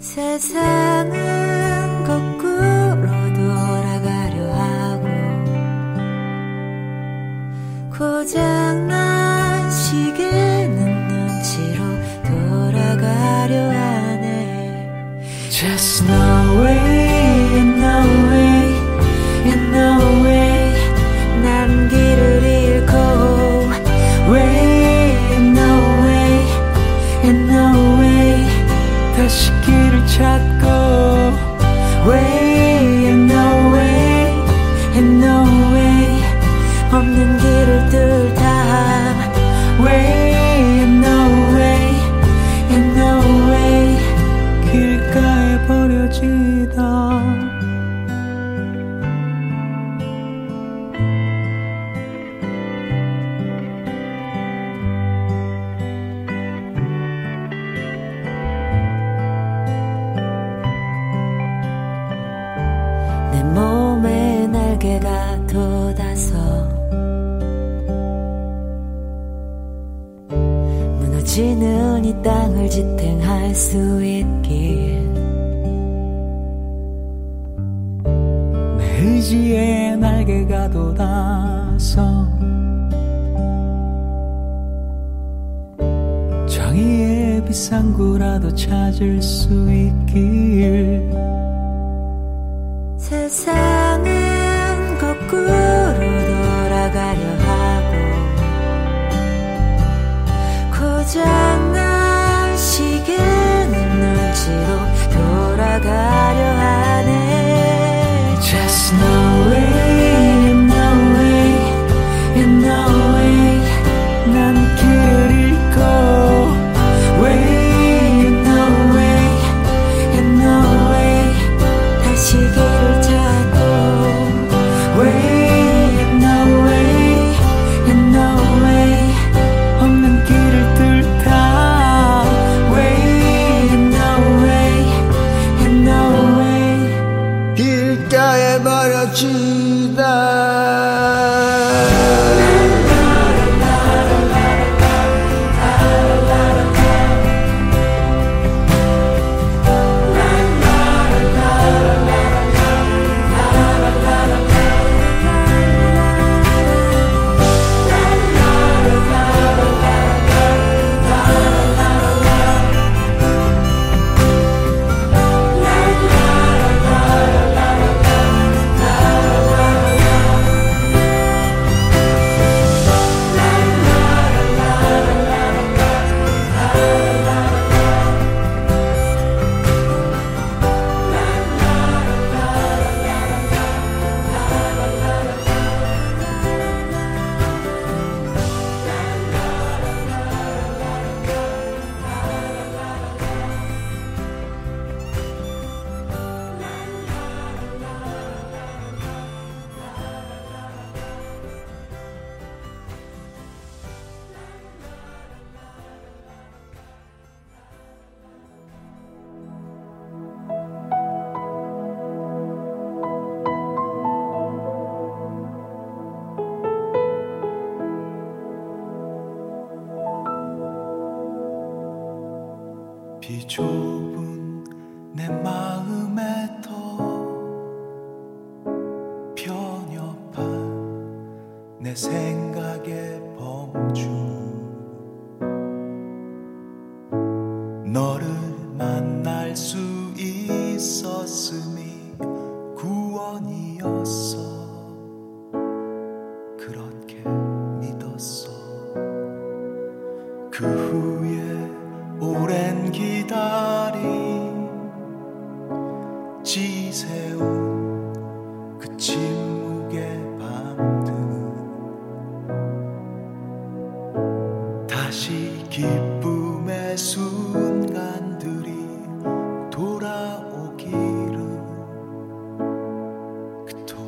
세상은 세상은 거꾸로 돌아가려 하고 고장난 시계는 눈치로 돌아가 кто?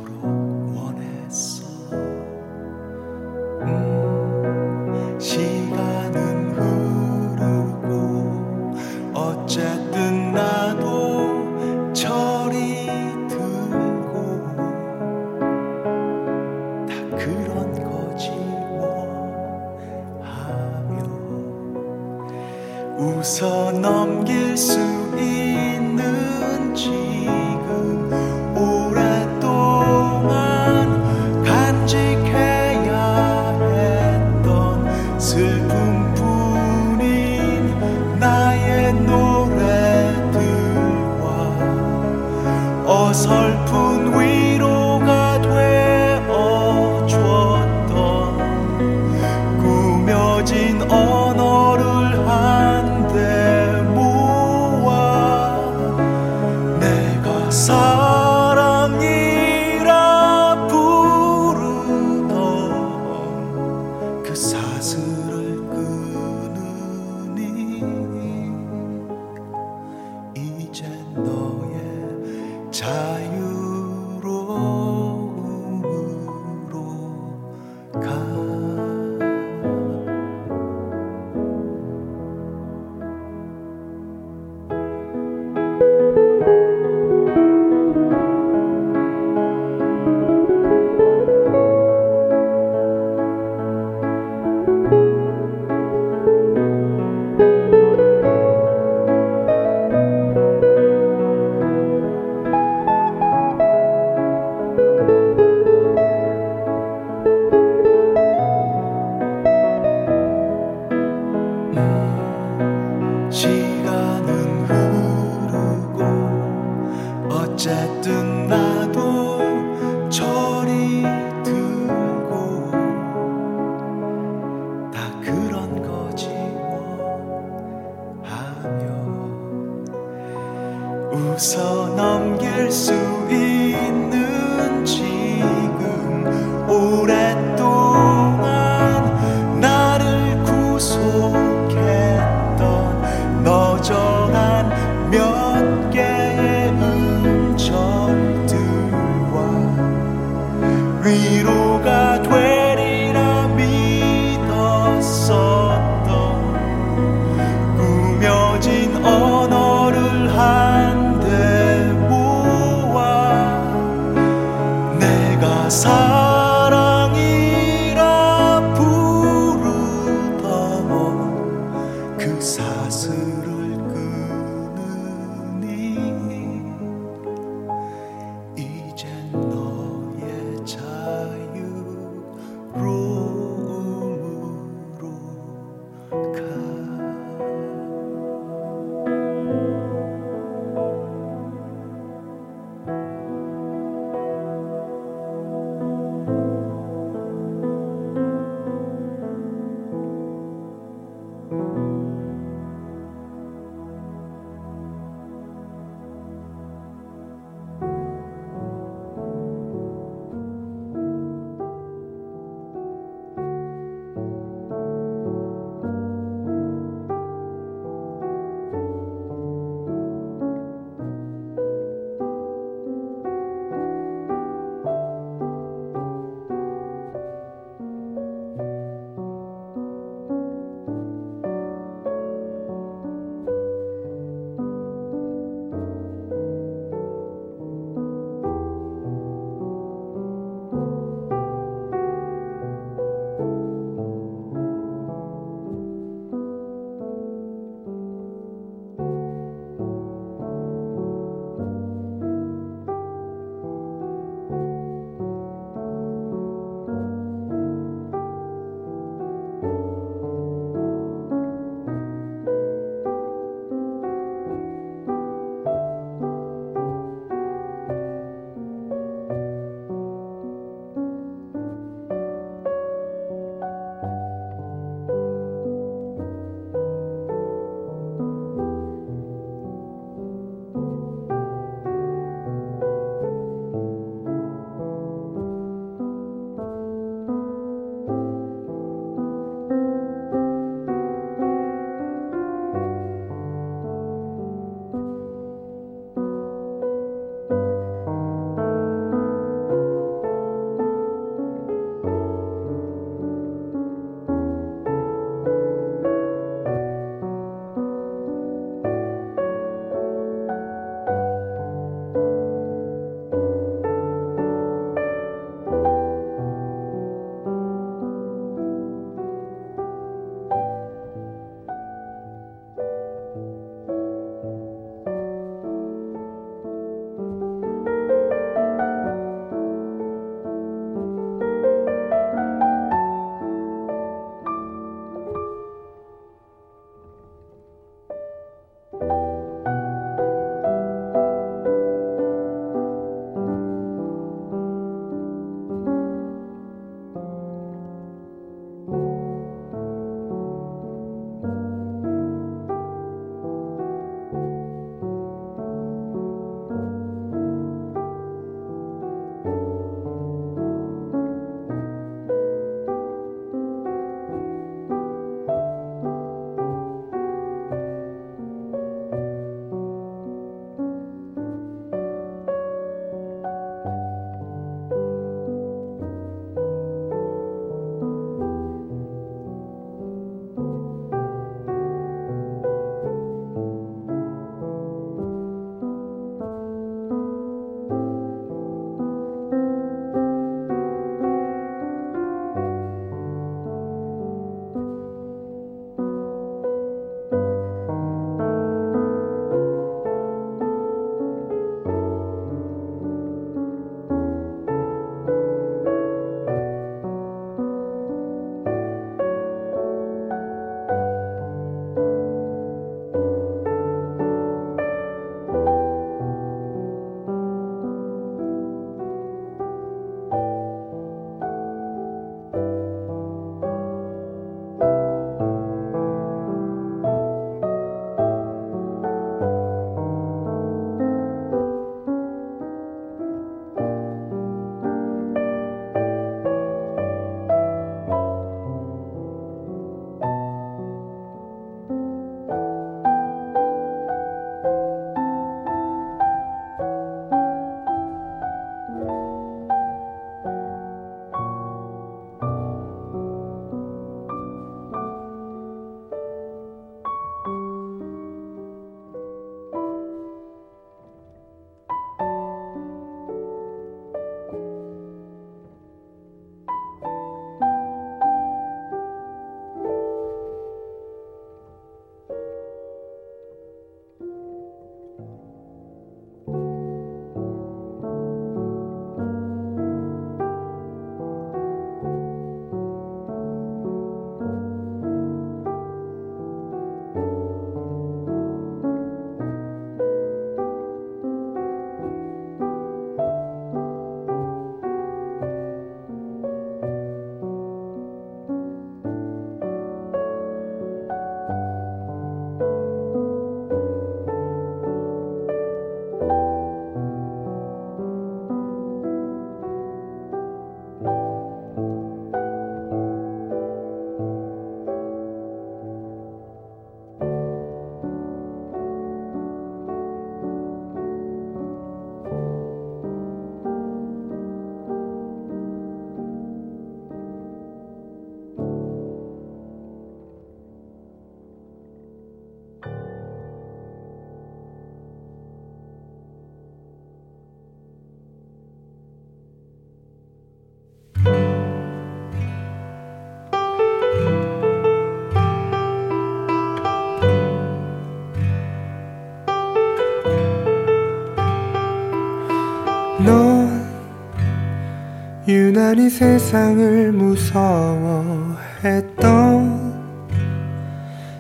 유난히 세상을 무서워했던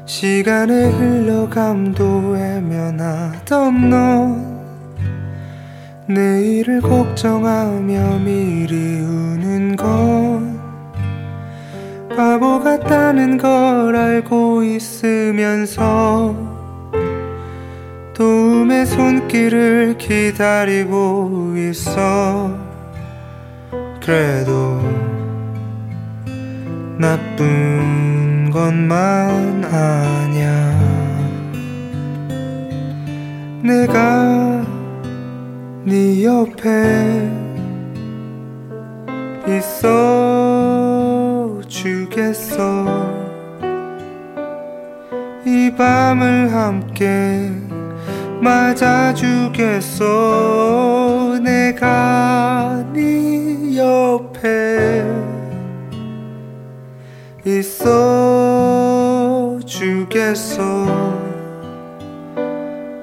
시간의 흘러감도 외면하던 넌 내일을 걱정하며 미리 우는 건 바보 같다는 걸 알고 있으면서 도움의 손길을 기다리고 있어 그래도 나쁜 것만 아냐. 내가 네 옆에 있어 주겠어. 이 밤을 함께 맞아주겠어. 내가 네 옆에 있어 주겠어.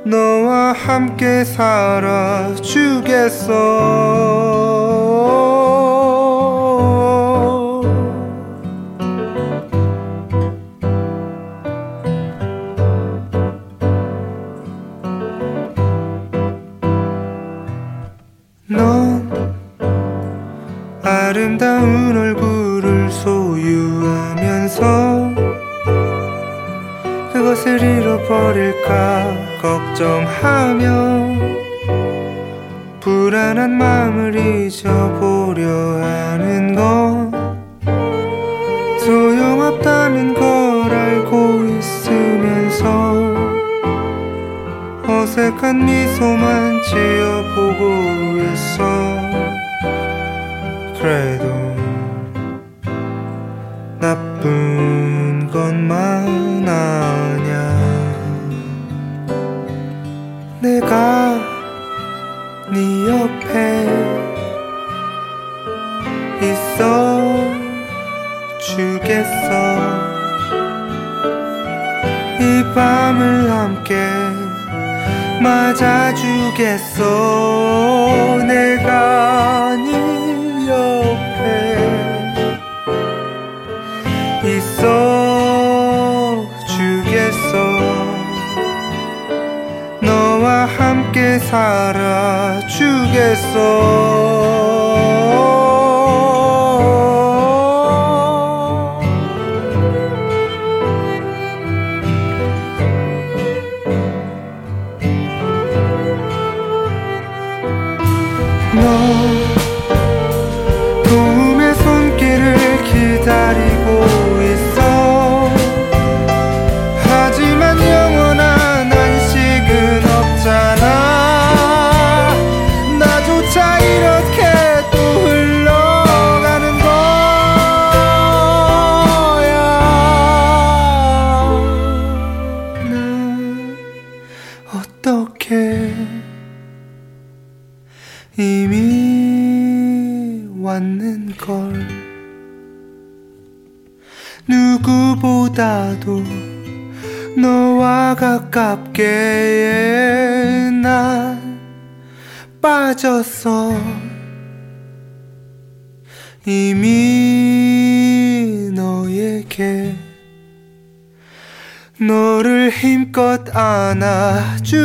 너와 함께 살아 주겠어 아름다운 얼굴을 소유하면서 그것을 잃어버릴까 걱정하며 불안한 마음을 잊어보려 하는 건 소용없다는 걸 알고 있으면서 어색한 미소만 지어보고 있어 밤을 함께 맞아주겠어 내가 네 옆에 있어 주겠어 너와 함께 살아주겠어 가깝게 난 빠졌어 이미 너에게 너를 힘껏 안아주겠어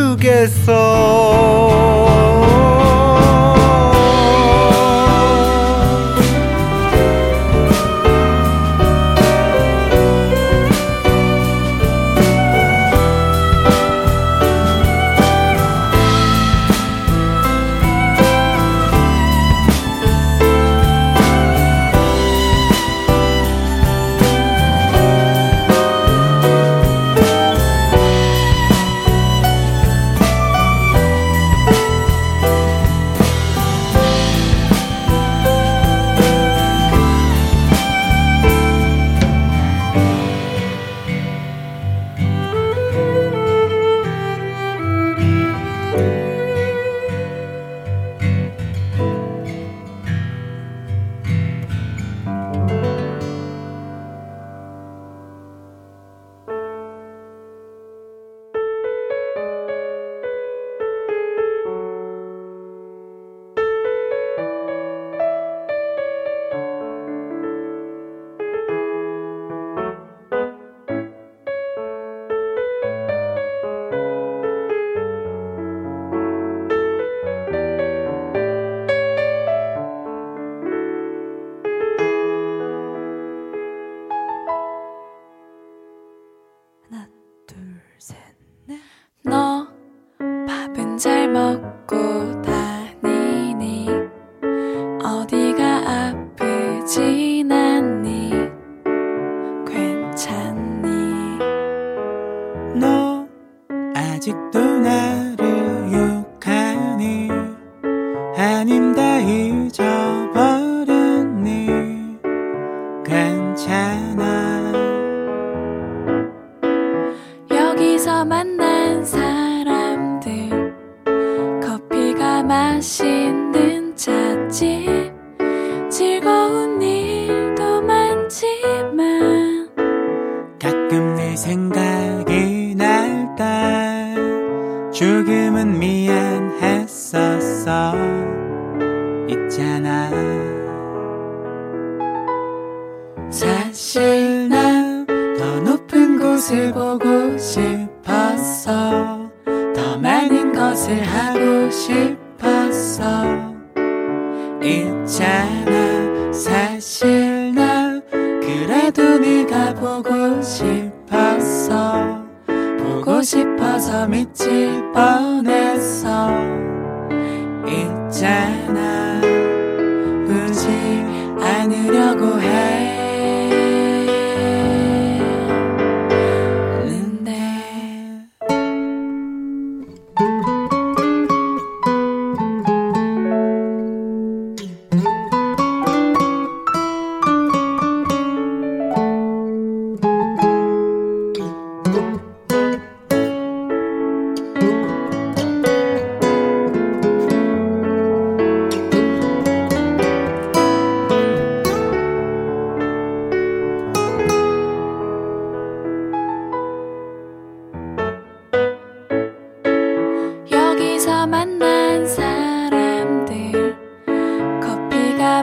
맛있는 찻집 즐거운 일도 많지만 가끔 내 생각이 날때 죽음은 미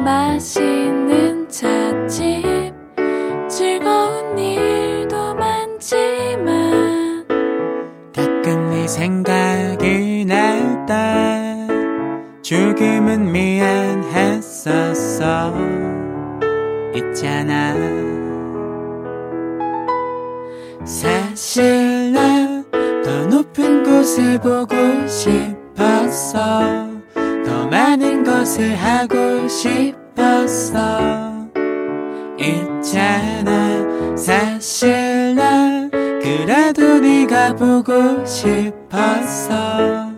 맛있는 찻집. 즐거운 일도 많지만 가끔 네 생각이 날 때 죽음은 미안했었어. 있잖아. 사실 난 더 높은 곳을 보고 싶었어. 많은 것을 하고 싶었어. 있잖아 사실 난 그래도 네가 보고 싶었어.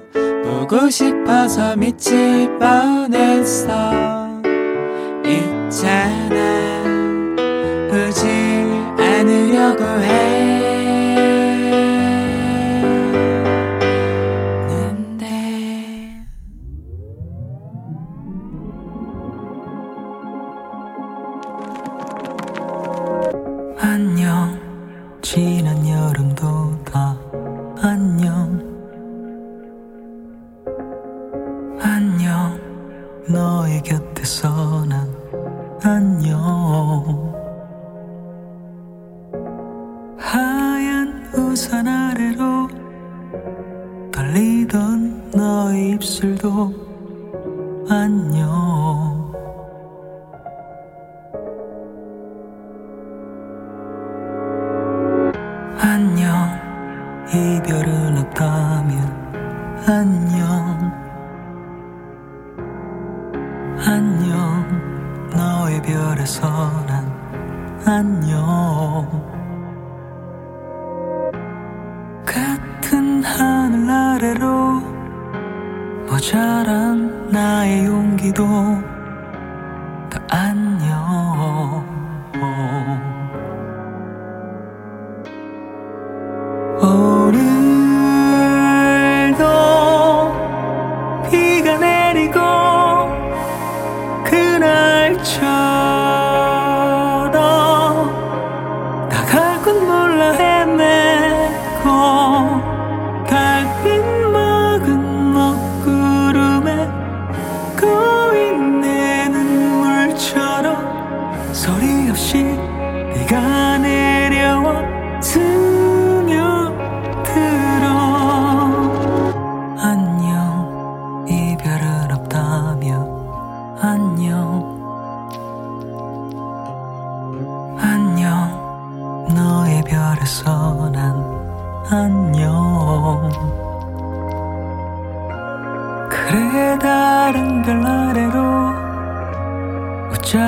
보고 싶어서 미칠 뻔했어. 있잖아 보지 않으려고 해.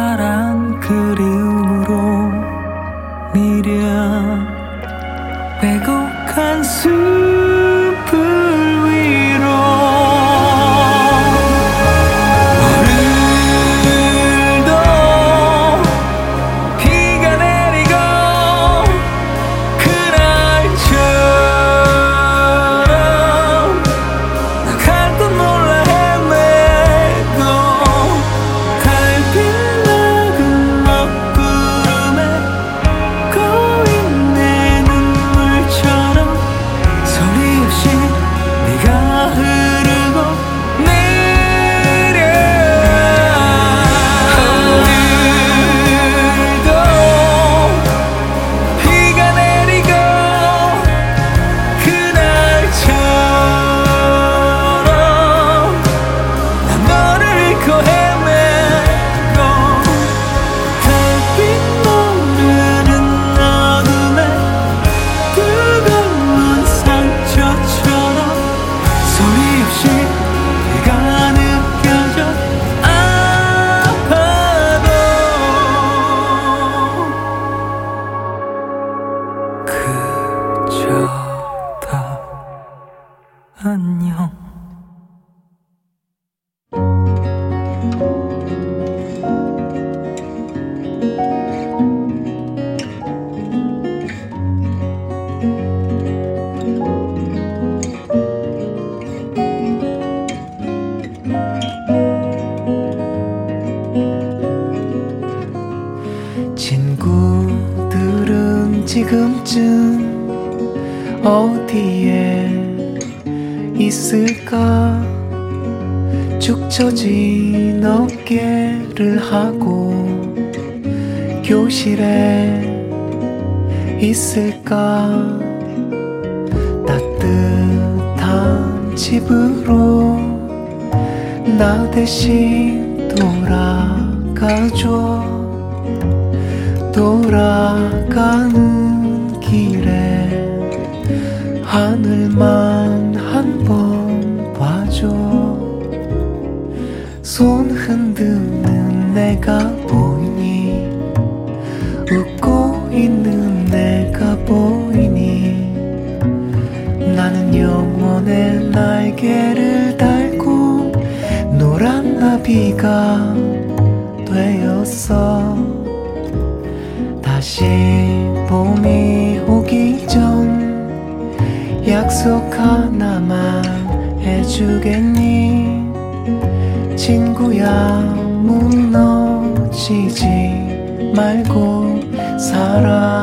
파란 그리움으로 미련 왜곡한 숨 잊혀진 어깨를 하고 교실에 있을까? 따뜻한 집으로 나 대신 돌아가줘. 돌아가는 길에 하늘만 비가 되었어. 다시 봄이 오기 전 약속 하나만 해주겠니? 친구야 무너지지 말고 살아.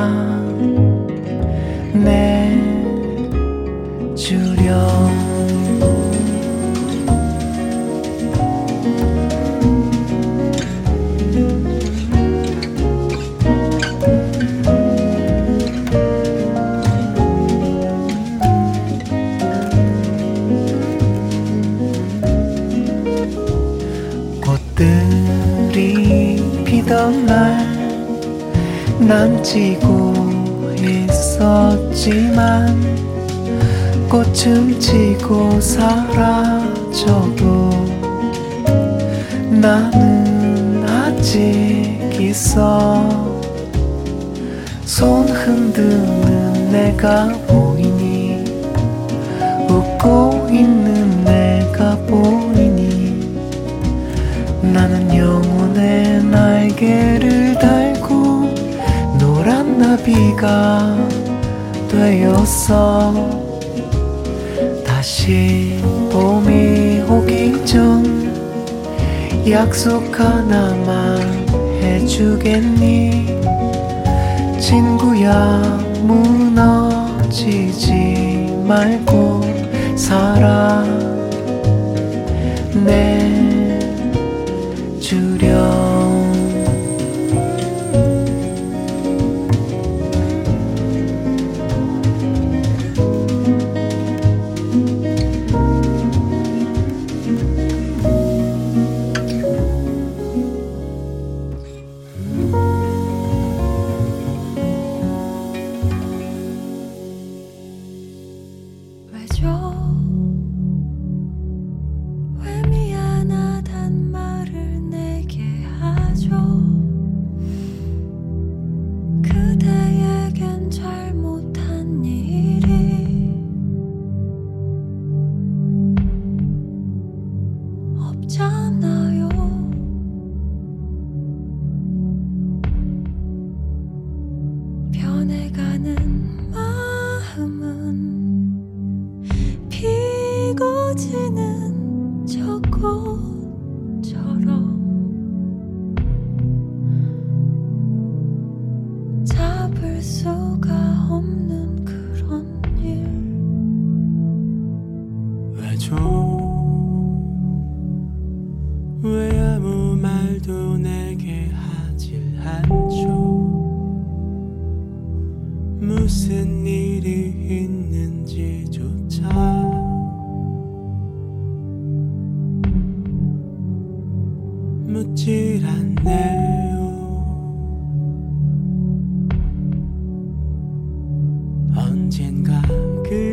언젠가 그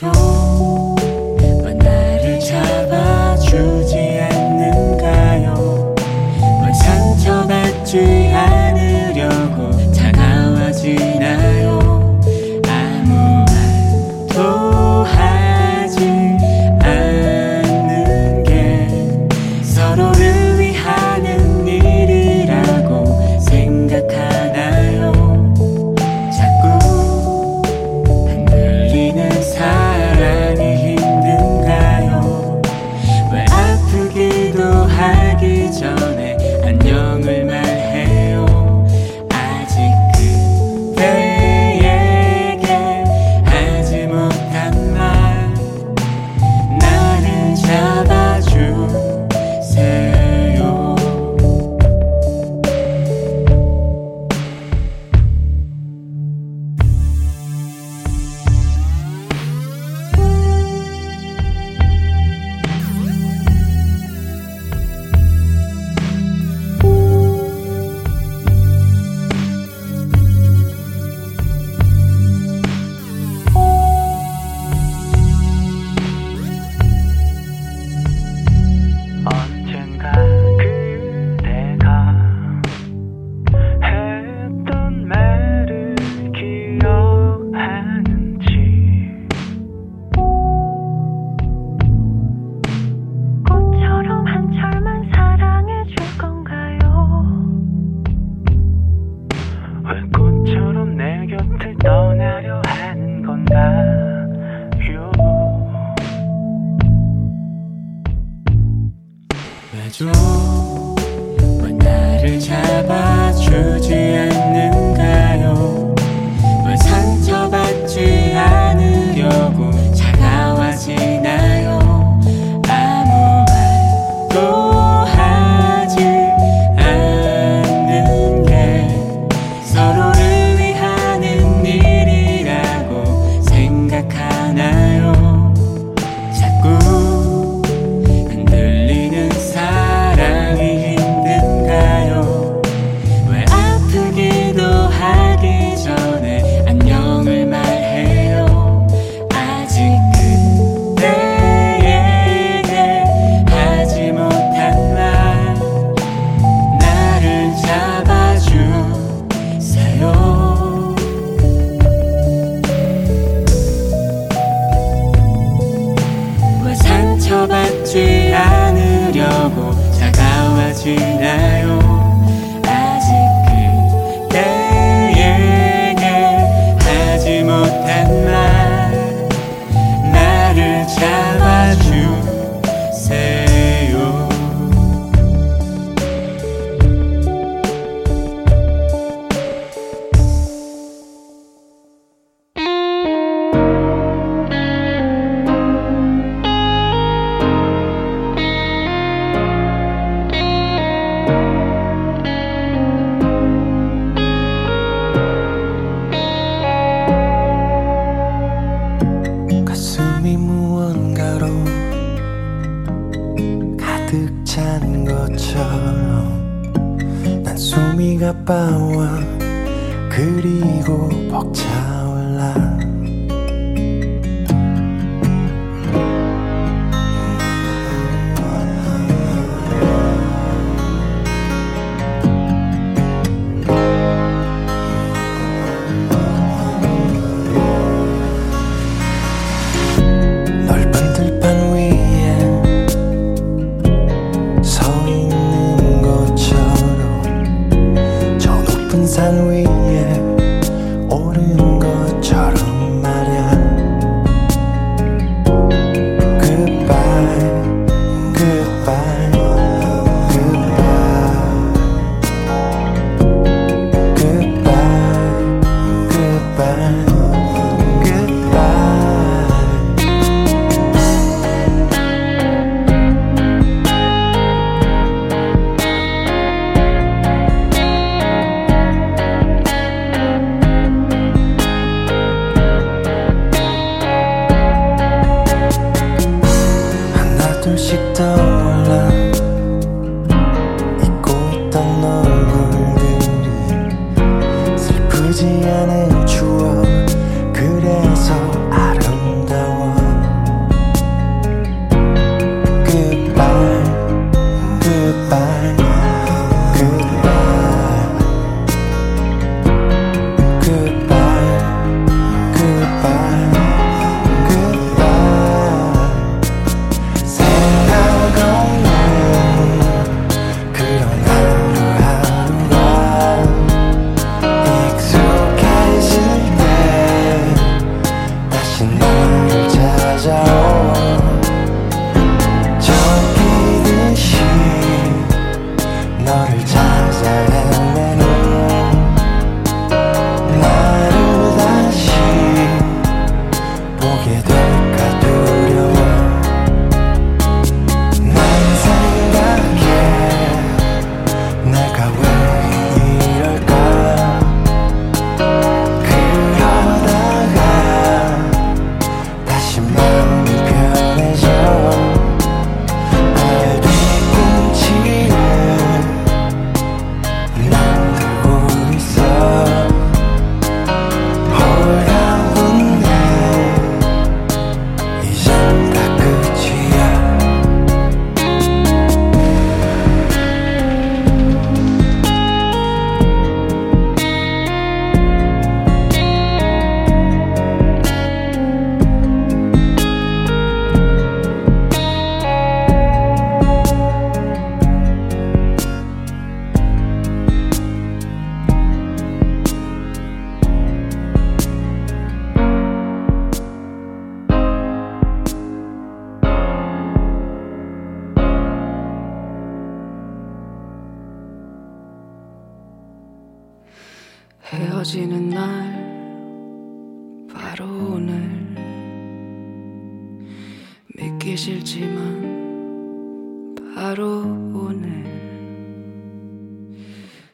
왜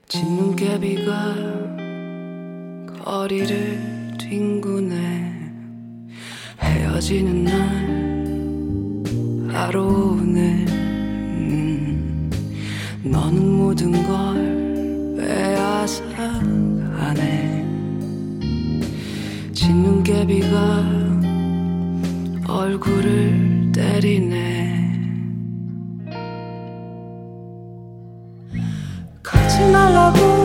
진눈깨비가 거리를 뒹구네. 헤어지는 날 바로 오늘 음 너는 모든 걸 빼앗아가네. 진눈깨비가 얼굴을 때리네. Là